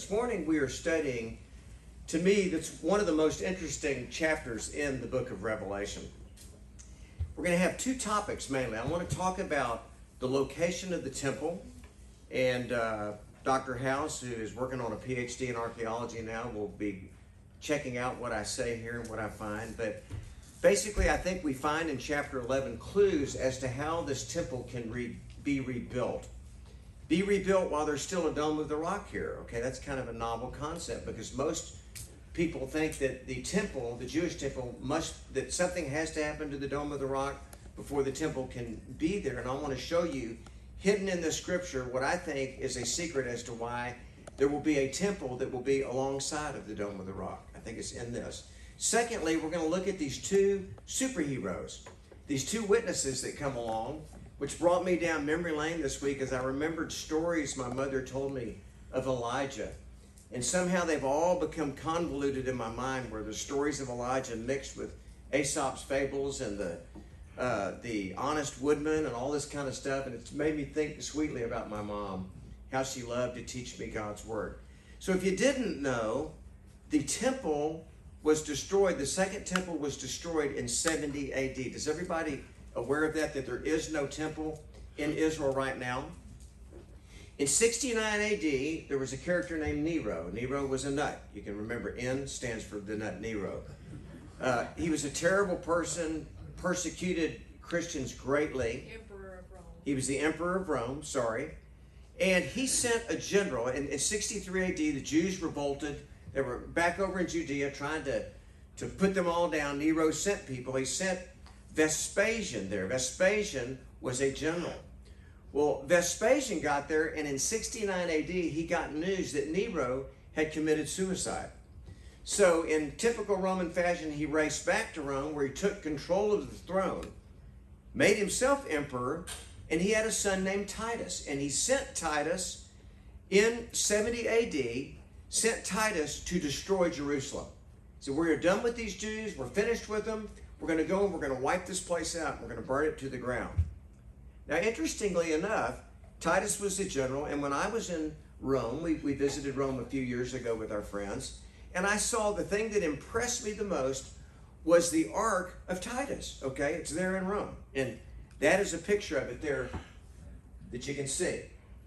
This morning we are studying, to me, that's one of the most interesting chapters in the book of Revelation. We're going to have two topics mainly. I want to talk about the location of the temple, and uh, Dr. House, who is working on a PhD in archaeology now, will be checking out what I say here and what I find. But basically, I think we find in chapter 11 clues as to how this temple can re- be rebuilt be rebuilt while there's still a dome of the rock here. Okay, that's kind of a novel concept because most people think that the temple, the Jewish temple, must that something has to happen to the dome of the rock before the temple can be there. And I want to show you, hidden in the scripture, what I think is a secret as to why there will be a temple that will be alongside of the dome of the rock. I think it's in this. Secondly, we're going to look at these two superheroes, these two witnesses that come along which brought me down memory lane this week as I remembered stories my mother told me of Elijah. And somehow they've all become convoluted in my mind where the stories of Elijah mixed with Aesop's fables and the uh, the honest woodman and all this kind of stuff. And it's made me think sweetly about my mom, how she loved to teach me God's word. So if you didn't know, the temple was destroyed. The second temple was destroyed in 70 AD. Does everybody aware of that, that there is no temple in Israel right now. In 69 AD, there was a character named Nero. Nero was a nut. You can remember N stands for the nut Nero. Uh, he was a terrible person, persecuted Christians greatly. Emperor of Rome. He was the emperor of Rome, sorry. And he sent a general. In, in 63 AD, the Jews revolted. They were back over in Judea trying to, to put them all down. Nero sent people. He sent Vespasian there. Vespasian was a general. Well, Vespasian got there, and in 69 AD, he got news that Nero had committed suicide. So, in typical Roman fashion, he raced back to Rome where he took control of the throne, made himself emperor, and he had a son named Titus. And he sent Titus in 70 AD, sent Titus to destroy Jerusalem. So, we're done with these Jews, we're finished with them. We're going to go and we're going to wipe this place out. And We're going to burn it to the ground. Now, interestingly enough, Titus was the general, and when I was in Rome, we, we visited Rome a few years ago with our friends, and I saw the thing that impressed me the most was the Ark of Titus. Okay, it's there in Rome, and that is a picture of it there that you can see.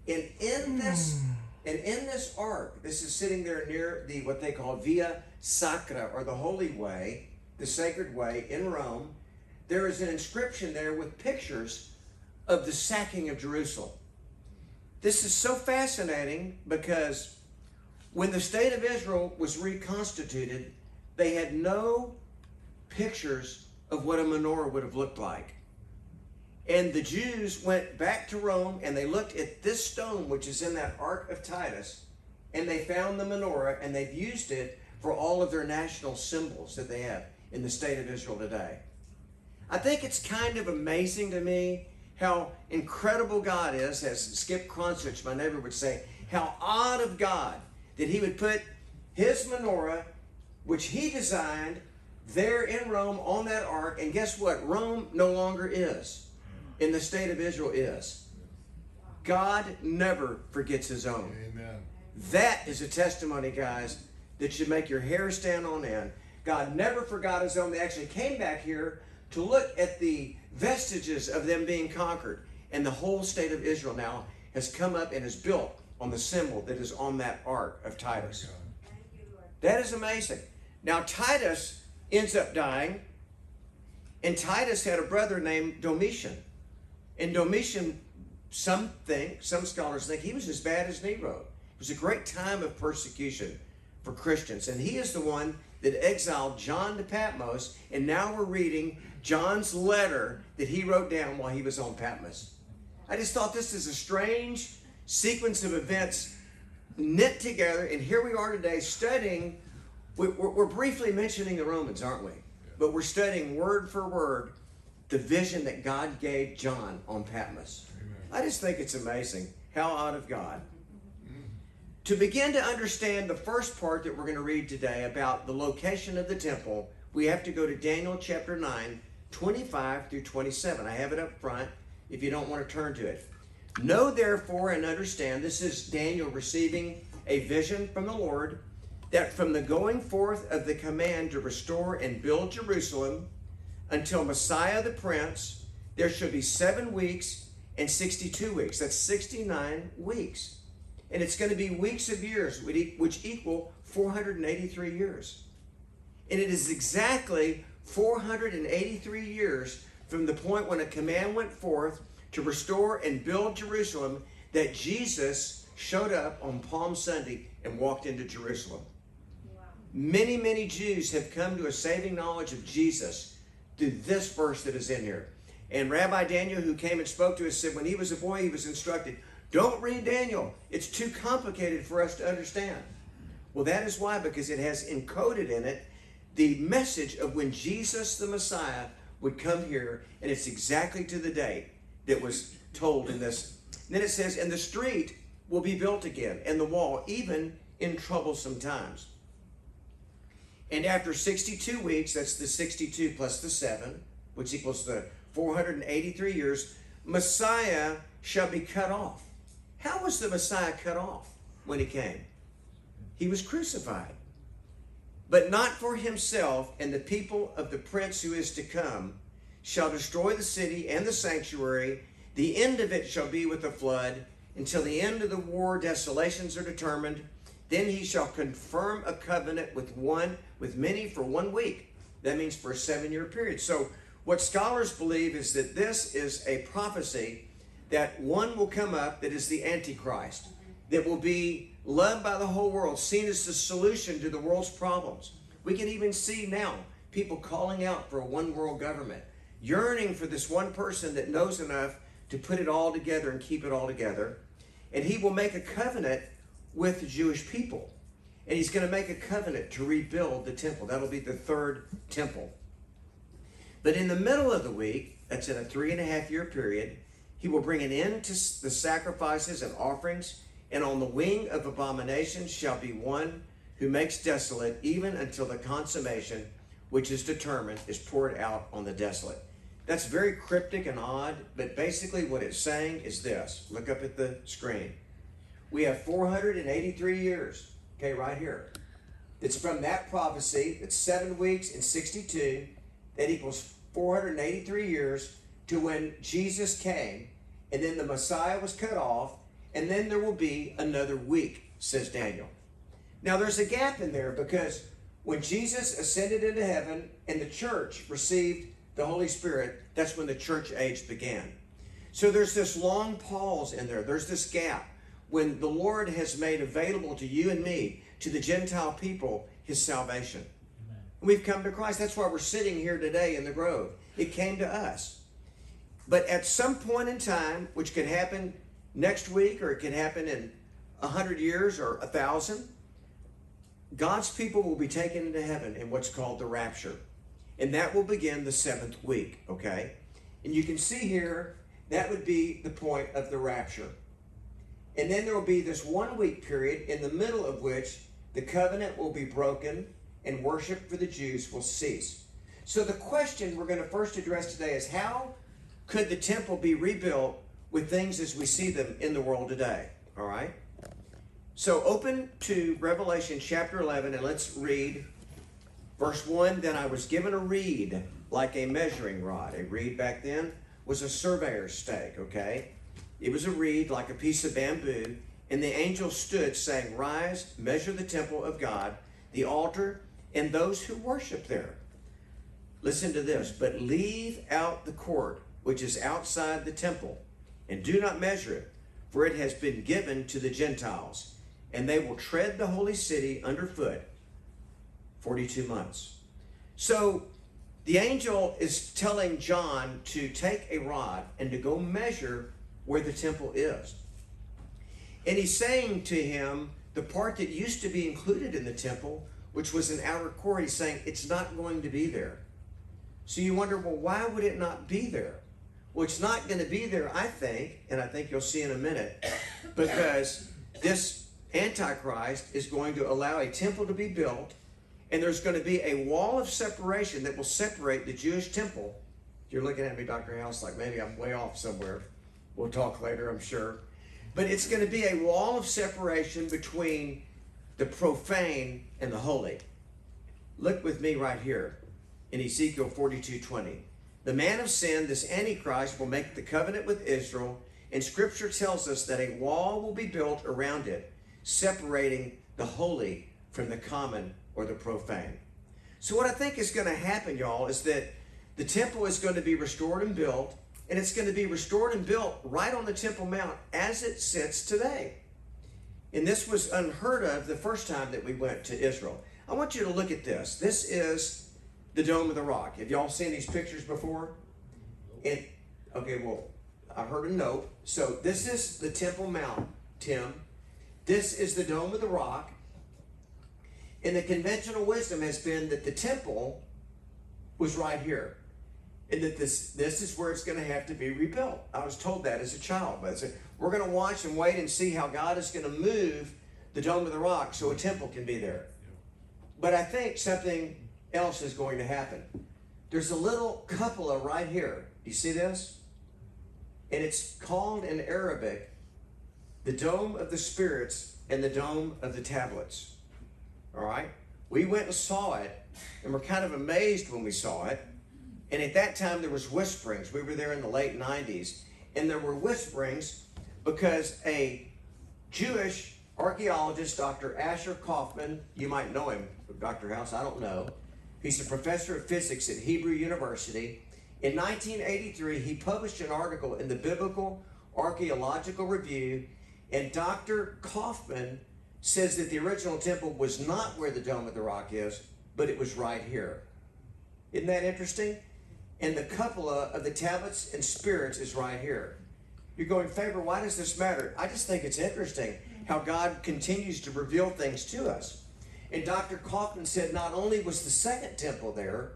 And in this, hmm. and in this ark, this is sitting there near the what they call Via Sacra or the Holy Way the sacred way in Rome, there is an inscription there with pictures of the sacking of Jerusalem. This is so fascinating because when the state of Israel was reconstituted, they had no pictures of what a menorah would have looked like. And the Jews went back to Rome and they looked at this stone, which is in that Ark of Titus, and they found the menorah and they've used it for all of their national symbols that they have in the state of Israel today. I think it's kind of amazing to me how incredible God is, as Skip Kronsuch, my neighbor, would say, how odd of God that he would put his menorah, which he designed, there in Rome on that ark. And guess what? Rome no longer is. In the state of Israel is. God never forgets his own. Amen. That is a testimony, guys, that should make your hair stand on end. God never forgot his own. They actually came back here to look at the vestiges of them being conquered. And the whole state of Israel now has come up and is built on the symbol that is on that ark of Titus. That is amazing. Now, Titus ends up dying, and Titus had a brother named Domitian. And Domitian, some think, some scholars think, he was as bad as Nero. It was a great time of persecution for Christians. And he is the one that exiled John to Patmos, and now we're reading John's letter that he wrote down while he was on Patmos. I just thought this is a strange sequence of events knit together, and here we are today studying. We're, we're briefly mentioning the Romans, aren't we? But we're studying word for word the vision that God gave John on Patmos. Amen. I just think it's amazing how out of God. To begin to understand the first part that we're going to read today about the location of the temple, we have to go to Daniel chapter 9, 25 through 27. I have it up front if you don't want to turn to it. Know therefore and understand, this is Daniel receiving a vision from the Lord that from the going forth of the command to restore and build Jerusalem until Messiah the Prince, there shall be seven weeks and 62 weeks. That's 69 weeks. And it's going to be weeks of years, which equal 483 years. And it is exactly 483 years from the point when a command went forth to restore and build Jerusalem that Jesus showed up on Palm Sunday and walked into Jerusalem. Wow. Many, many Jews have come to a saving knowledge of Jesus through this verse that is in here. And Rabbi Daniel, who came and spoke to us, said when he was a boy, he was instructed, don't read Daniel. It's too complicated for us to understand. Well, that is why, because it has encoded in it the message of when Jesus the Messiah would come here, and it's exactly to the date that was told in this. And then it says, and the street will be built again, and the wall, even in troublesome times. And after 62 weeks, that's the 62 plus the 7, which equals the 483 years, Messiah shall be cut off. How was the Messiah cut off when he came? He was crucified. But not for himself and the people of the prince who is to come shall destroy the city and the sanctuary. The end of it shall be with a flood. Until the end of the war, desolations are determined. Then he shall confirm a covenant with one, with many for one week. That means for a seven year period. So, what scholars believe is that this is a prophecy that one will come up that is the Antichrist, that will be loved by the whole world, seen as the solution to the world's problems. We can even see now people calling out for a one world government, yearning for this one person that knows enough to put it all together and keep it all together. And he will make a covenant with the Jewish people. And he's going to make a covenant to rebuild the temple. That'll be the third temple. But in the middle of the week, that's in a three and a half year period, he will bring an end to the sacrifices and offerings and on the wing of abomination shall be one who makes desolate, even until the consummation which is determined is poured out on the desolate. That's very cryptic and odd, but basically what it's saying is this. Look up at the screen. We have 483 years, okay, right here. It's from that prophecy, it's seven weeks and 62, that equals 483 years to when Jesus came, and then the Messiah was cut off, and then there will be another week, says Daniel. Now there's a gap in there because when Jesus ascended into heaven and the church received the Holy Spirit, that's when the church age began. So there's this long pause in there. There's this gap when the Lord has made available to you and me, to the Gentile people, his salvation. Amen. We've come to Christ. That's why we're sitting here today in the grove. It came to us. But at some point in time, which can happen next week or it can happen in a hundred years or a thousand. God's people will be taken into heaven in what's called the rapture. And that will begin the seventh week, okay? And you can see here, that would be the point of the rapture. And then there will be this one week period in the middle of which the covenant will be broken and worship for the Jews will cease. So the question we're going to first address today is how could the temple be rebuilt with things as we see them in the world today. All right? So open to Revelation chapter 11 and let's read verse 1. Then I was given a reed like a measuring rod. A reed back then was a surveyor's stake, okay? It was a reed like a piece of bamboo. And the angel stood, saying, Rise, measure the temple of God, the altar, and those who worship there. Listen to this, but leave out the court which is outside the temple and do not measure it, for it has been given to the Gentiles, and they will tread the holy city underfoot 42 months. So the angel is telling John to take a rod and to go measure where the temple is. And he's saying to him the part that used to be included in the temple, which was an outer court, he's saying it's not going to be there. So you wonder, well, why would it not be there? It's not going to be there, I think, and I think you'll see in a minute, because this Antichrist is going to allow a temple to be built, and there's going to be a wall of separation that will separate the Jewish temple. You're looking at me, Dr. House, like maybe I'm way off somewhere. We'll talk later, I'm sure. But it's going to be a wall of separation between the profane and the holy. Look with me right here in Ezekiel 42 20. The man of sin, this Antichrist, will make the covenant with Israel, and scripture tells us that a wall will be built around it, separating the holy from the common or the profane. So, what I think is going to happen, y'all, is that the temple is going to be restored and built, and it's going to be restored and built right on the Temple Mount as it sits today. And this was unheard of the first time that we went to Israel. I want you to look at this. This is the Dome of the Rock. Have y'all seen these pictures before? And okay, well, I heard a note. So this is the Temple Mount, Tim. This is the Dome of the Rock. And the conventional wisdom has been that the temple was right here. And that this this is where it's going to have to be rebuilt. I was told that as a child. But said, we're going to watch and wait and see how God is going to move the Dome of the Rock so a temple can be there. But I think something else is going to happen. There's a little cupola right here. Do you see this? And it's called in Arabic the Dome of the Spirits and the Dome of the Tablets. All right? We went and saw it, and we're kind of amazed when we saw it. And at that time, there was whisperings. We were there in the late 90s, and there were whisperings because a Jewish archaeologist, Dr. Asher Kaufman, you might know him, Dr. House, I don't know. He's a professor of physics at Hebrew University. In 1983, he published an article in the Biblical Archaeological Review, and Dr. Kaufman says that the original temple was not where the Dome of the Rock is, but it was right here. Isn't that interesting? And the cupola of the tablets and spirits is right here. You're going, Faber, why does this matter? I just think it's interesting how God continues to reveal things to us. And Dr. Kaufman said not only was the second temple there,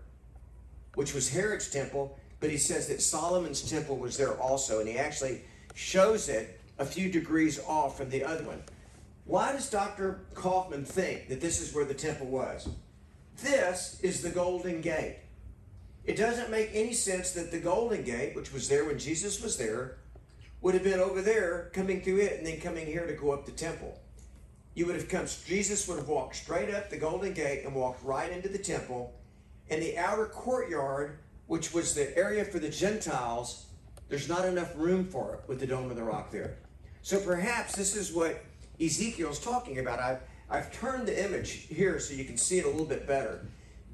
which was Herod's temple, but he says that Solomon's temple was there also. And he actually shows it a few degrees off from the other one. Why does Dr. Kaufman think that this is where the temple was? This is the Golden Gate. It doesn't make any sense that the Golden Gate, which was there when Jesus was there, would have been over there coming through it and then coming here to go up the temple. You would have come, Jesus would have walked straight up the Golden Gate and walked right into the temple. And the outer courtyard, which was the area for the Gentiles, there's not enough room for it with the Dome of the Rock there. So perhaps this is what Ezekiel's talking about. I've, I've turned the image here so you can see it a little bit better.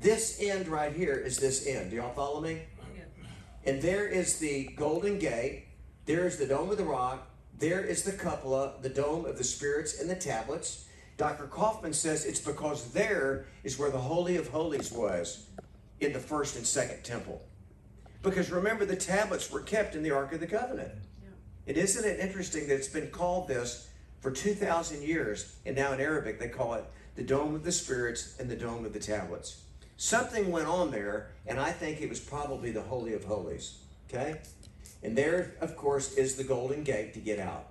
This end right here is this end. Do y'all follow me? Yeah. And there is the Golden Gate. There is the Dome of the Rock. There is the cupola, the Dome of the Spirits and the tablets. Dr. Kaufman says it's because there is where the Holy of Holies was in the first and second temple. Because remember, the tablets were kept in the Ark of the Covenant. Yeah. And isn't it interesting that it's been called this for 2,000 years, and now in Arabic they call it the Dome of the Spirits and the Dome of the Tablets. Something went on there, and I think it was probably the Holy of Holies. Okay? And there, of course, is the Golden Gate to get out.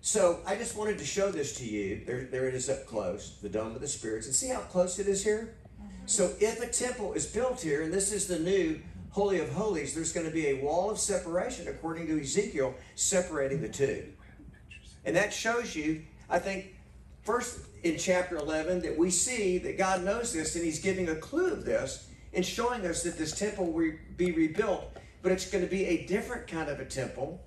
So I just wanted to show this to you. There, there it is up close, the Dome of the Spirits. And see how close it is here? Mm-hmm. So if a temple is built here, and this is the new Holy of Holies, there's going to be a wall of separation, according to Ezekiel, separating the two. And that shows you, I think, first in chapter 11, that we see that God knows this and He's giving a clue of this and showing us that this temple will be rebuilt, but it's going to be a different kind of a temple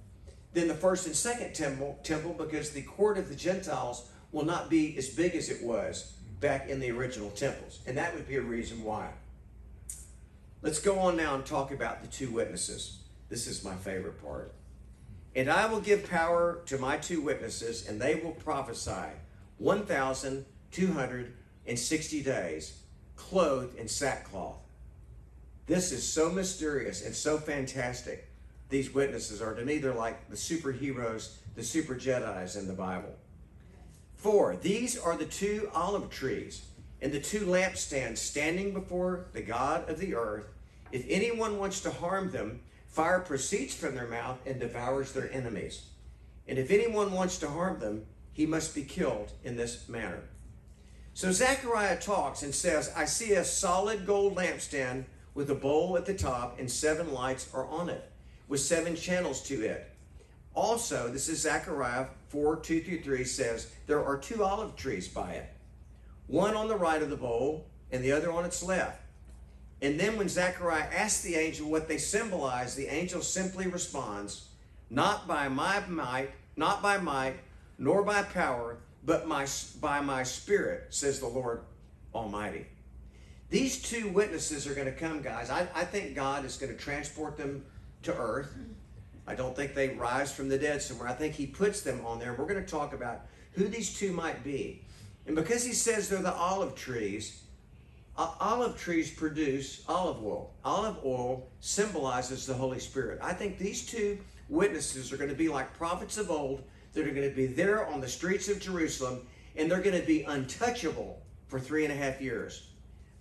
than the first and second temple, temple because the court of the Gentiles will not be as big as it was back in the original temples. And that would be a reason why. Let's go on now and talk about the two witnesses. This is my favorite part. And I will give power to my two witnesses, and they will prophesy 1,260 days, clothed in sackcloth. This is so mysterious and so fantastic. These witnesses are to me, they're like the superheroes, the super Jedi's in the Bible. Four, these are the two olive trees and the two lampstands standing before the God of the earth. If anyone wants to harm them, Fire proceeds from their mouth and devours their enemies. And if anyone wants to harm them, he must be killed in this manner. So Zechariah talks and says, I see a solid gold lampstand with a bowl at the top, and seven lights are on it, with seven channels to it. Also, this is Zechariah 4 2 through 3 says, There are two olive trees by it, one on the right of the bowl and the other on its left. And then when Zechariah asks the angel what they symbolize, the angel simply responds, Not by my might, not by might, nor by power, but my, by my spirit, says the Lord Almighty. These two witnesses are going to come, guys. I, I think God is going to transport them to earth. I don't think they rise from the dead somewhere. I think He puts them on there. We're going to talk about who these two might be. And because He says they're the olive trees, olive trees produce olive oil. Olive oil symbolizes the Holy Spirit. I think these two witnesses are going to be like prophets of old that are going to be there on the streets of Jerusalem and they're going to be untouchable for three and a half years.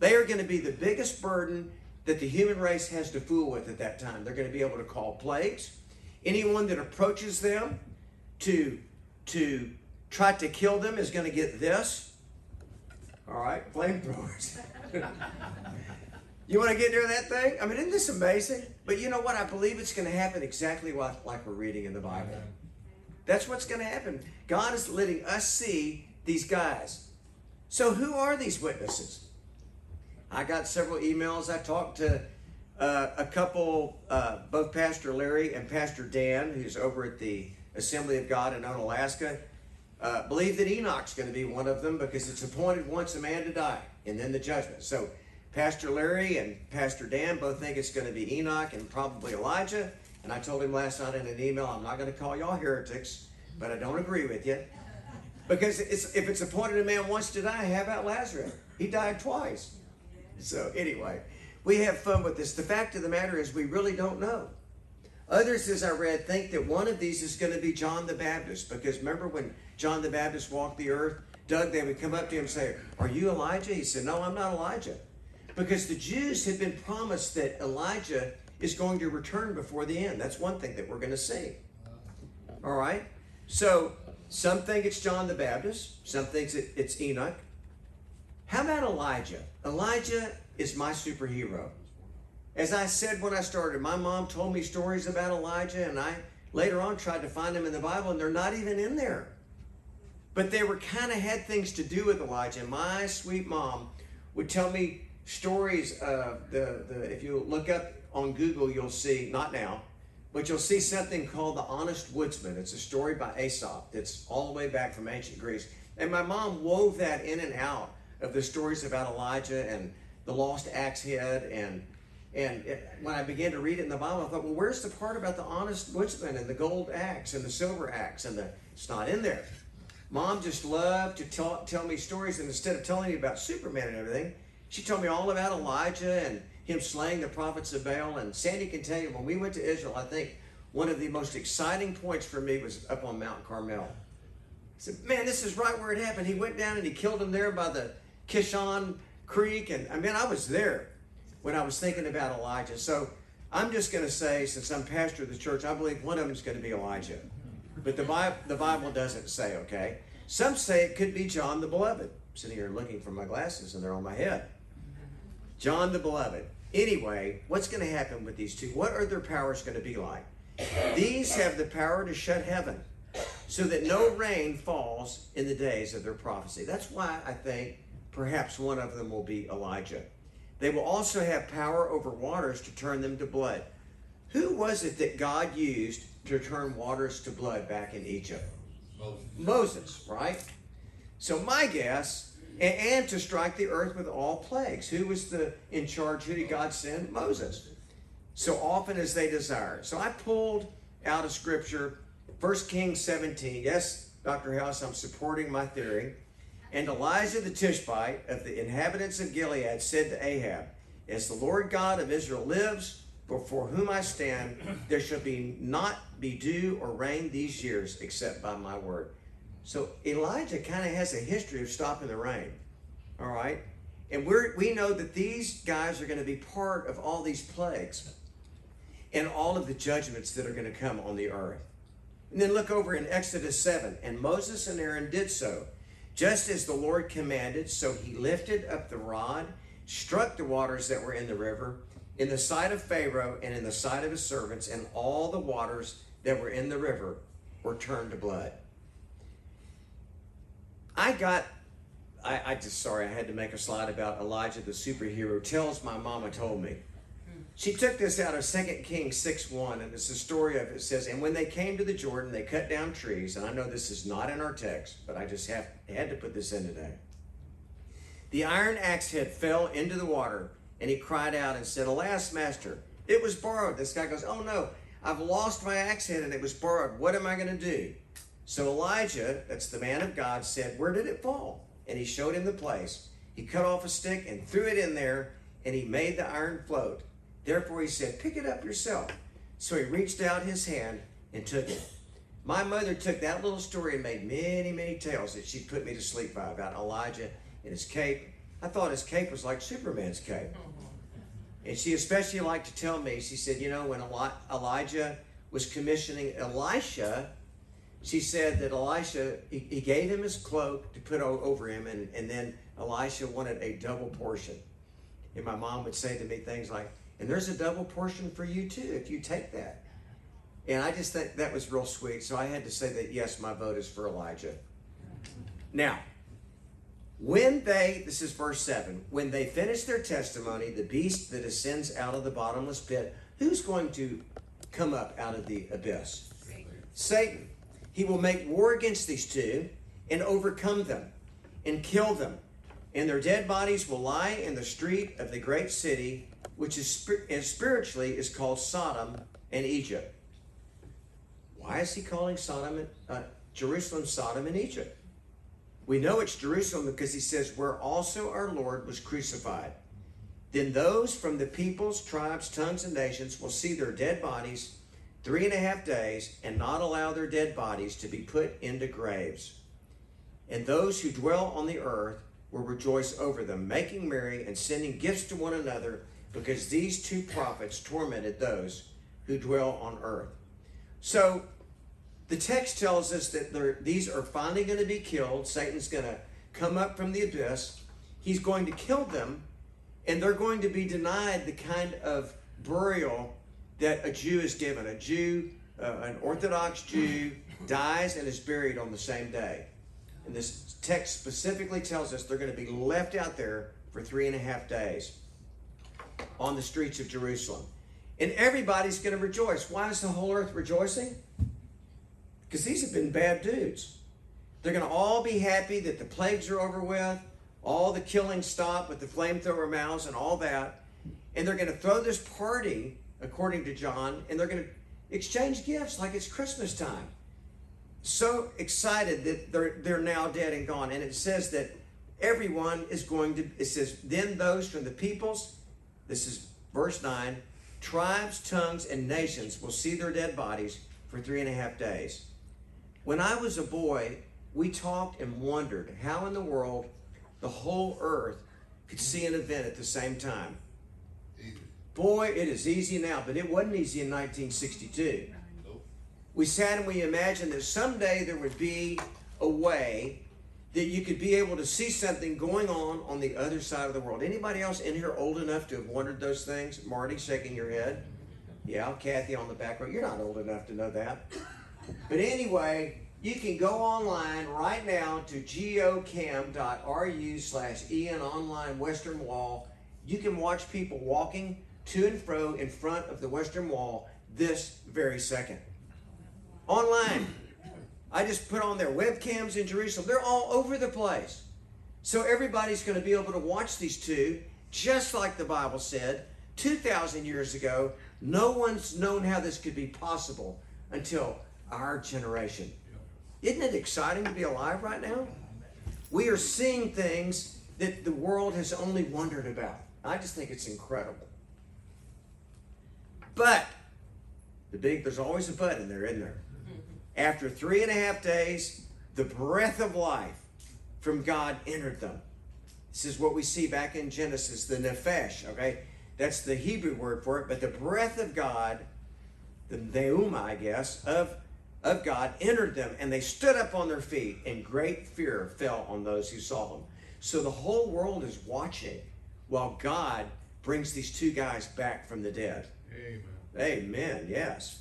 They are going to be the biggest burden that the human race has to fool with at that time. They're going to be able to call plagues. Anyone that approaches them to, to try to kill them is going to get this. All right, flamethrowers. you want to get near that thing? I mean, isn't this amazing? But you know what? I believe it's going to happen exactly like, like we're reading in the Bible. That's what's going to happen. God is letting us see these guys. So, who are these witnesses? I got several emails. I talked to uh, a couple, uh, both Pastor Larry and Pastor Dan, who's over at the Assembly of God in Alaska, uh, believe that Enoch's going to be one of them because it's appointed once a man to die and then the judgment. So, Pastor Larry and Pastor Dan both think it's going to be Enoch and probably Elijah. And I told him last night in an email, I'm not going to call y'all heretics, but I don't agree with you. Because it's, if it's appointed a man once to die, how about Lazarus? He died twice. So, anyway, we have fun with this. The fact of the matter is, we really don't know. Others, as I read, think that one of these is going to be John the Baptist. Because remember when John the Baptist walked the earth? Doug, they would come up to him and say, Are you Elijah? He said, No, I'm not Elijah. Because the Jews had been promised that Elijah is going to return before the end. That's one thing that we're going to see. All right? So, some think it's John the Baptist, some think it's Enoch. How about Elijah? Elijah is my superhero. As I said when I started, my mom told me stories about Elijah, and I later on tried to find them in the Bible, and they're not even in there. But they were kind of had things to do with Elijah. My sweet mom would tell me stories of the, the if you look up on Google, you'll see, not now, but you'll see something called The Honest Woodsman. It's a story by Aesop that's all the way back from ancient Greece. And my mom wove that in and out of the stories about Elijah and the lost axe head and and it, when I began to read it in the Bible, I thought, well, where's the part about the honest woodsman and the gold axe and the silver axe and the? It's not in there. Mom just loved to tell, tell me stories, and instead of telling me about Superman and everything, she told me all about Elijah and him slaying the prophets of Baal. And Sandy can tell you, when we went to Israel, I think one of the most exciting points for me was up on Mount Carmel. I said, man, this is right where it happened. He went down and he killed him there by the Kishon Creek. And I mean, I was there when I was thinking about Elijah. So I'm just going to say, since I'm pastor of the church, I believe one of them is going to be Elijah. But the Bible, the Bible doesn't say, okay? Some say it could be John the Beloved. I'm sitting here looking for my glasses and they're on my head. John the Beloved. Anyway, what's going to happen with these two? What are their powers going to be like? These have the power to shut heaven so that no rain falls in the days of their prophecy. That's why I think Perhaps one of them will be Elijah. They will also have power over waters to turn them to blood. Who was it that God used to turn waters to blood back in Egypt? Moses, Moses right? So my guess, and, and, to strike the earth with all plagues. Who was the in charge? Who did God send? Moses. So often as they desire. So I pulled out of scripture, 1 Kings 17. Yes, Dr. House, I'm supporting my theory. And Elijah the Tishbite of the inhabitants of Gilead said to Ahab, As the Lord God of Israel lives, before whom I stand, there shall be not be dew or rain these years except by my word. So Elijah kind of has a history of stopping the rain. All right? And we're, we know that these guys are going to be part of all these plagues and all of the judgments that are going to come on the earth. And then look over in Exodus 7. And Moses and Aaron did so just as the Lord commanded, so he lifted up the rod, struck the waters that were in the river, in the sight of Pharaoh and in the sight of his servants, and all the waters that were in the river were turned to blood. I got, I, I just, sorry, I had to make a slide about Elijah the superhero. Tells my mama told me. She took this out of 2 Kings 6 1, and it's the story of it says, And when they came to the Jordan, they cut down trees. And I know this is not in our text, but I just have, had to put this in today. The iron axe head fell into the water, and he cried out and said, Alas, master, it was borrowed. This guy goes, Oh no, I've lost my axe head and it was borrowed. What am I going to do? So Elijah, that's the man of God, said, Where did it fall? And he showed him the place. He cut off a stick and threw it in there, and he made the iron float. Therefore he said, Pick it up yourself. So he reached out his hand and took it. My mother took that little story and made many, many tales that she put me to sleep by about Elijah and his cape. I thought his cape was like Superman's cape. And she especially liked to tell me, she said, you know, when Elijah was commissioning Elisha, she said that Elisha, he, he gave him his cloak to put over him, and, and then Elisha wanted a double portion. And my mom would say to me things like, and there's a double portion for you too if you take that. And I just think that was real sweet. So I had to say that, yes, my vote is for Elijah. Now, when they, this is verse 7, when they finish their testimony, the beast that ascends out of the bottomless pit, who's going to come up out of the abyss? Satan. Satan. He will make war against these two and overcome them and kill them. And their dead bodies will lie in the street of the great city, which is and spiritually is called Sodom and Egypt. Why is he calling Sodom, uh, Jerusalem, Sodom and Egypt? We know it's Jerusalem because he says, where also our Lord was crucified. Then those from the peoples, tribes, tongues, and nations will see their dead bodies three and a half days and not allow their dead bodies to be put into graves. And those who dwell on the earth will rejoice over them, making merry and sending gifts to one another, because these two prophets tormented those who dwell on earth. So the text tells us that these are finally going to be killed. Satan's going to come up from the abyss. He's going to kill them, and they're going to be denied the kind of burial that a Jew is given. A Jew, uh, an Orthodox Jew, dies and is buried on the same day. And this text specifically tells us they're going to be left out there for three and a half days on the streets of Jerusalem. And everybody's going to rejoice. Why is the whole earth rejoicing? Because these have been bad dudes. They're going to all be happy that the plagues are over with, all the killing stopped with the flamethrower mouths and all that. And they're going to throw this party, according to John, and they're going to exchange gifts like it's Christmas time. So excited that they're, they're now dead and gone. And it says that everyone is going to, it says, then those from the peoples, this is verse 9, tribes, tongues, and nations will see their dead bodies for three and a half days. When I was a boy, we talked and wondered how in the world the whole earth could see an event at the same time. Boy, it is easy now, but it wasn't easy in 1962. We sat and we imagined that someday there would be a way that you could be able to see something going on on the other side of the world. Anybody else in here old enough to have wondered those things? Marty shaking your head. Yeah, Kathy on the back row. You're not old enough to know that. But anyway, you can go online right now to geocam.ru slash Ian online Western Wall. You can watch people walking to and fro in front of the Western Wall this very second. Online. I just put on their webcams in Jerusalem. They're all over the place. So everybody's going to be able to watch these two, just like the Bible said 2,000 years ago. No one's known how this could be possible until our generation. Isn't it exciting to be alive right now? We are seeing things that the world has only wondered about. I just think it's incredible. But the big there's always a but in there, isn't there? After three and a half days, the breath of life from God entered them. This is what we see back in Genesis, the nephesh, okay? That's the Hebrew word for it, but the breath of God, the pneuma, I guess, of of God entered them, and they stood up on their feet, and great fear fell on those who saw them. So the whole world is watching while God brings these two guys back from the dead. Amen. Amen, yes.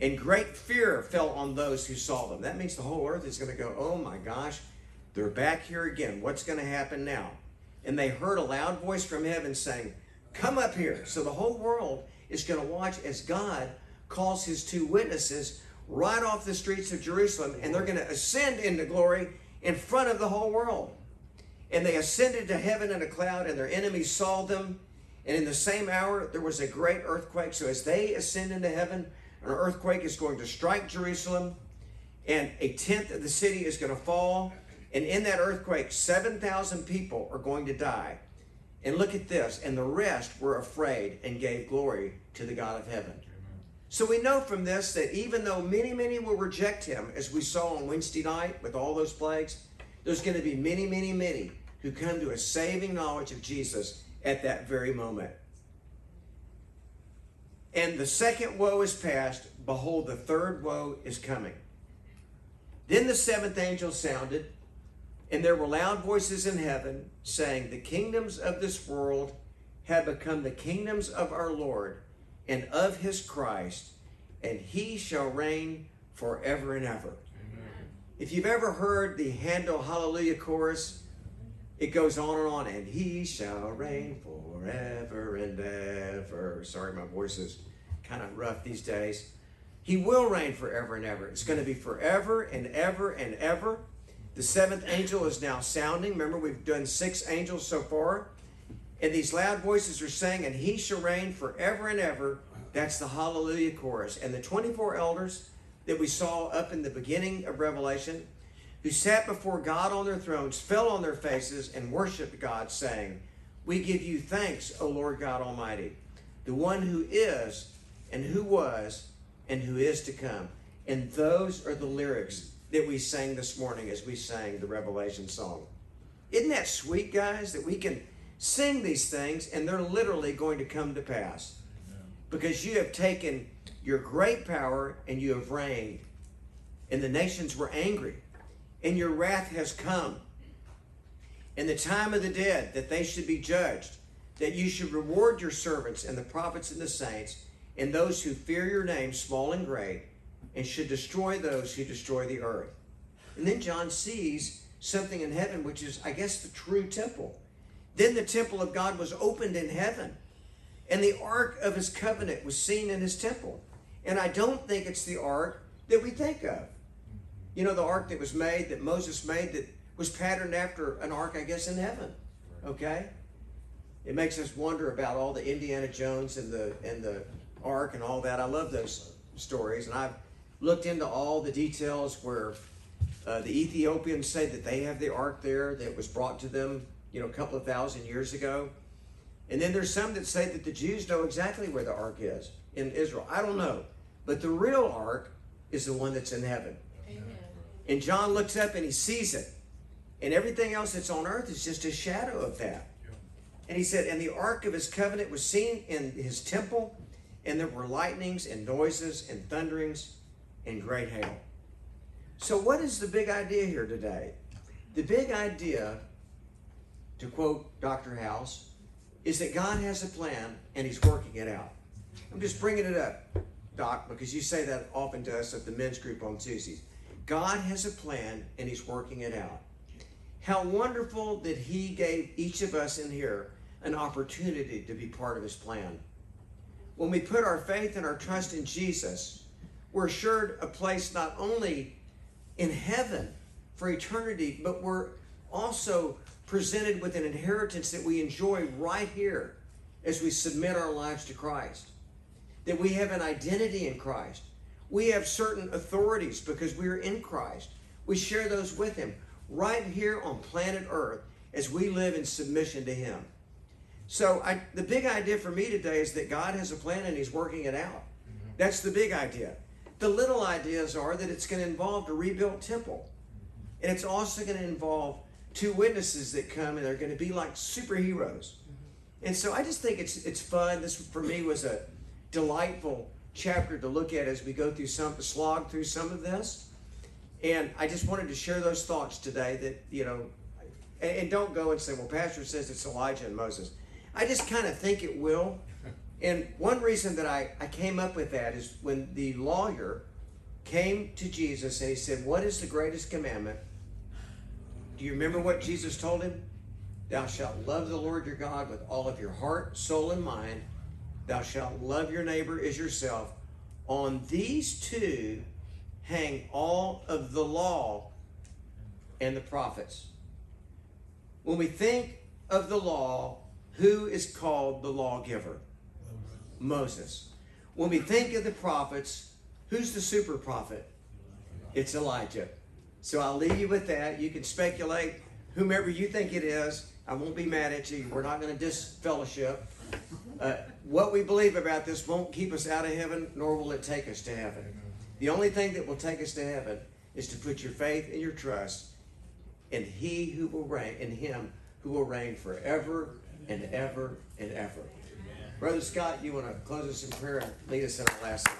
And great fear fell on those who saw them. That means the whole earth is going to go, oh my gosh, they're back here again. What's going to happen now? And they heard a loud voice from heaven saying, Come up here. So the whole world is going to watch as God calls his two witnesses right off the streets of Jerusalem, and they're going to ascend into glory in front of the whole world. And they ascended to heaven in a cloud, and their enemies saw them. And in the same hour, there was a great earthquake. So as they ascend into heaven, an earthquake is going to strike Jerusalem, and a tenth of the city is going to fall. And in that earthquake, 7,000 people are going to die. And look at this. And the rest were afraid and gave glory to the God of heaven. So we know from this that even though many, many will reject him, as we saw on Wednesday night with all those plagues, there's going to be many, many, many who come to a saving knowledge of Jesus at that very moment. And the second woe is past. Behold, the third woe is coming. Then the seventh angel sounded, and there were loud voices in heaven saying, The kingdoms of this world have become the kingdoms of our Lord and of his Christ, and he shall reign forever and ever. Amen. If you've ever heard the Handel Hallelujah chorus, it goes on and on, and he shall reign forever and ever. Sorry, my voice is kind of rough these days. He will reign forever and ever. It's going to be forever and ever and ever. The seventh angel is now sounding. Remember, we've done six angels so far. And these loud voices are saying, and he shall reign forever and ever. That's the hallelujah chorus. And the 24 elders that we saw up in the beginning of Revelation, who sat before God on their thrones, fell on their faces and worshiped God, saying, We give you thanks, O Lord God Almighty, the one who is, and who was, and who is to come. And those are the lyrics that we sang this morning as we sang the Revelation song. Isn't that sweet, guys, that we can sing these things and they're literally going to come to pass? Because you have taken your great power and you have reigned, and the nations were angry, and your wrath has come. In the time of the dead, that they should be judged, that you should reward your servants and the prophets and the saints, and those who fear your name, small and great and should destroy those who destroy the earth. And then John sees something in heaven, which is, I guess, the true temple. Then the temple of God was opened in heaven, and the ark of his covenant was seen in his temple. And I don't think it's the ark that we think of. You know, the ark that was made, that Moses made, that was patterned after an ark, I guess, in heaven. Okay? It makes us wonder about all the Indiana Jones and the and the ark and all that. I love those stories, and I've looked into all the details where uh, the Ethiopians say that they have the ark there that was brought to them, you know, a couple of thousand years ago. And then there's some that say that the Jews know exactly where the ark is in Israel. I don't know. But the real ark is the one that's in heaven. Amen. And John looks up and he sees it. And everything else that's on earth is just a shadow of that. And he said, And the ark of his covenant was seen in his temple, and there were lightnings and noises and thunderings and great hail. So, what is the big idea here today? The big idea, to quote Dr. House, is that God has a plan and He's working it out. I'm just bringing it up, Doc, because you say that often to us at the men's group on Tuesdays. God has a plan and He's working it out. How wonderful that He gave each of us in here an opportunity to be part of His plan. When we put our faith and our trust in Jesus, we're assured a place not only in heaven for eternity, but we're also presented with an inheritance that we enjoy right here as we submit our lives to Christ. That we have an identity in Christ. We have certain authorities because we are in Christ. We share those with Him right here on planet Earth as we live in submission to Him. So, I, the big idea for me today is that God has a plan and He's working it out. Mm-hmm. That's the big idea. The little ideas are that it's going to involve a rebuilt temple. And it's also going to involve two witnesses that come and they're going to be like superheroes. And so I just think it's it's fun. This for me was a delightful chapter to look at as we go through some slog through some of this. And I just wanted to share those thoughts today that, you know, and, and don't go and say, well, Pastor says it's Elijah and Moses. I just kind of think it will. And one reason that I, I came up with that is when the lawyer came to Jesus and he said, What is the greatest commandment? Do you remember what Jesus told him? Thou shalt love the Lord your God with all of your heart, soul, and mind. Thou shalt love your neighbor as yourself. On these two hang all of the law and the prophets. When we think of the law, who is called the lawgiver? Moses. When we think of the prophets, who's the super prophet? It's Elijah. So I'll leave you with that. You can speculate whomever you think it is. I won't be mad at you. We're not going to disfellowship. Uh, what we believe about this won't keep us out of heaven, nor will it take us to heaven. The only thing that will take us to heaven is to put your faith and your trust in He who will reign, in Him who will reign forever and ever and ever. Brother Scott, you want to close us in prayer and lead us in our last song?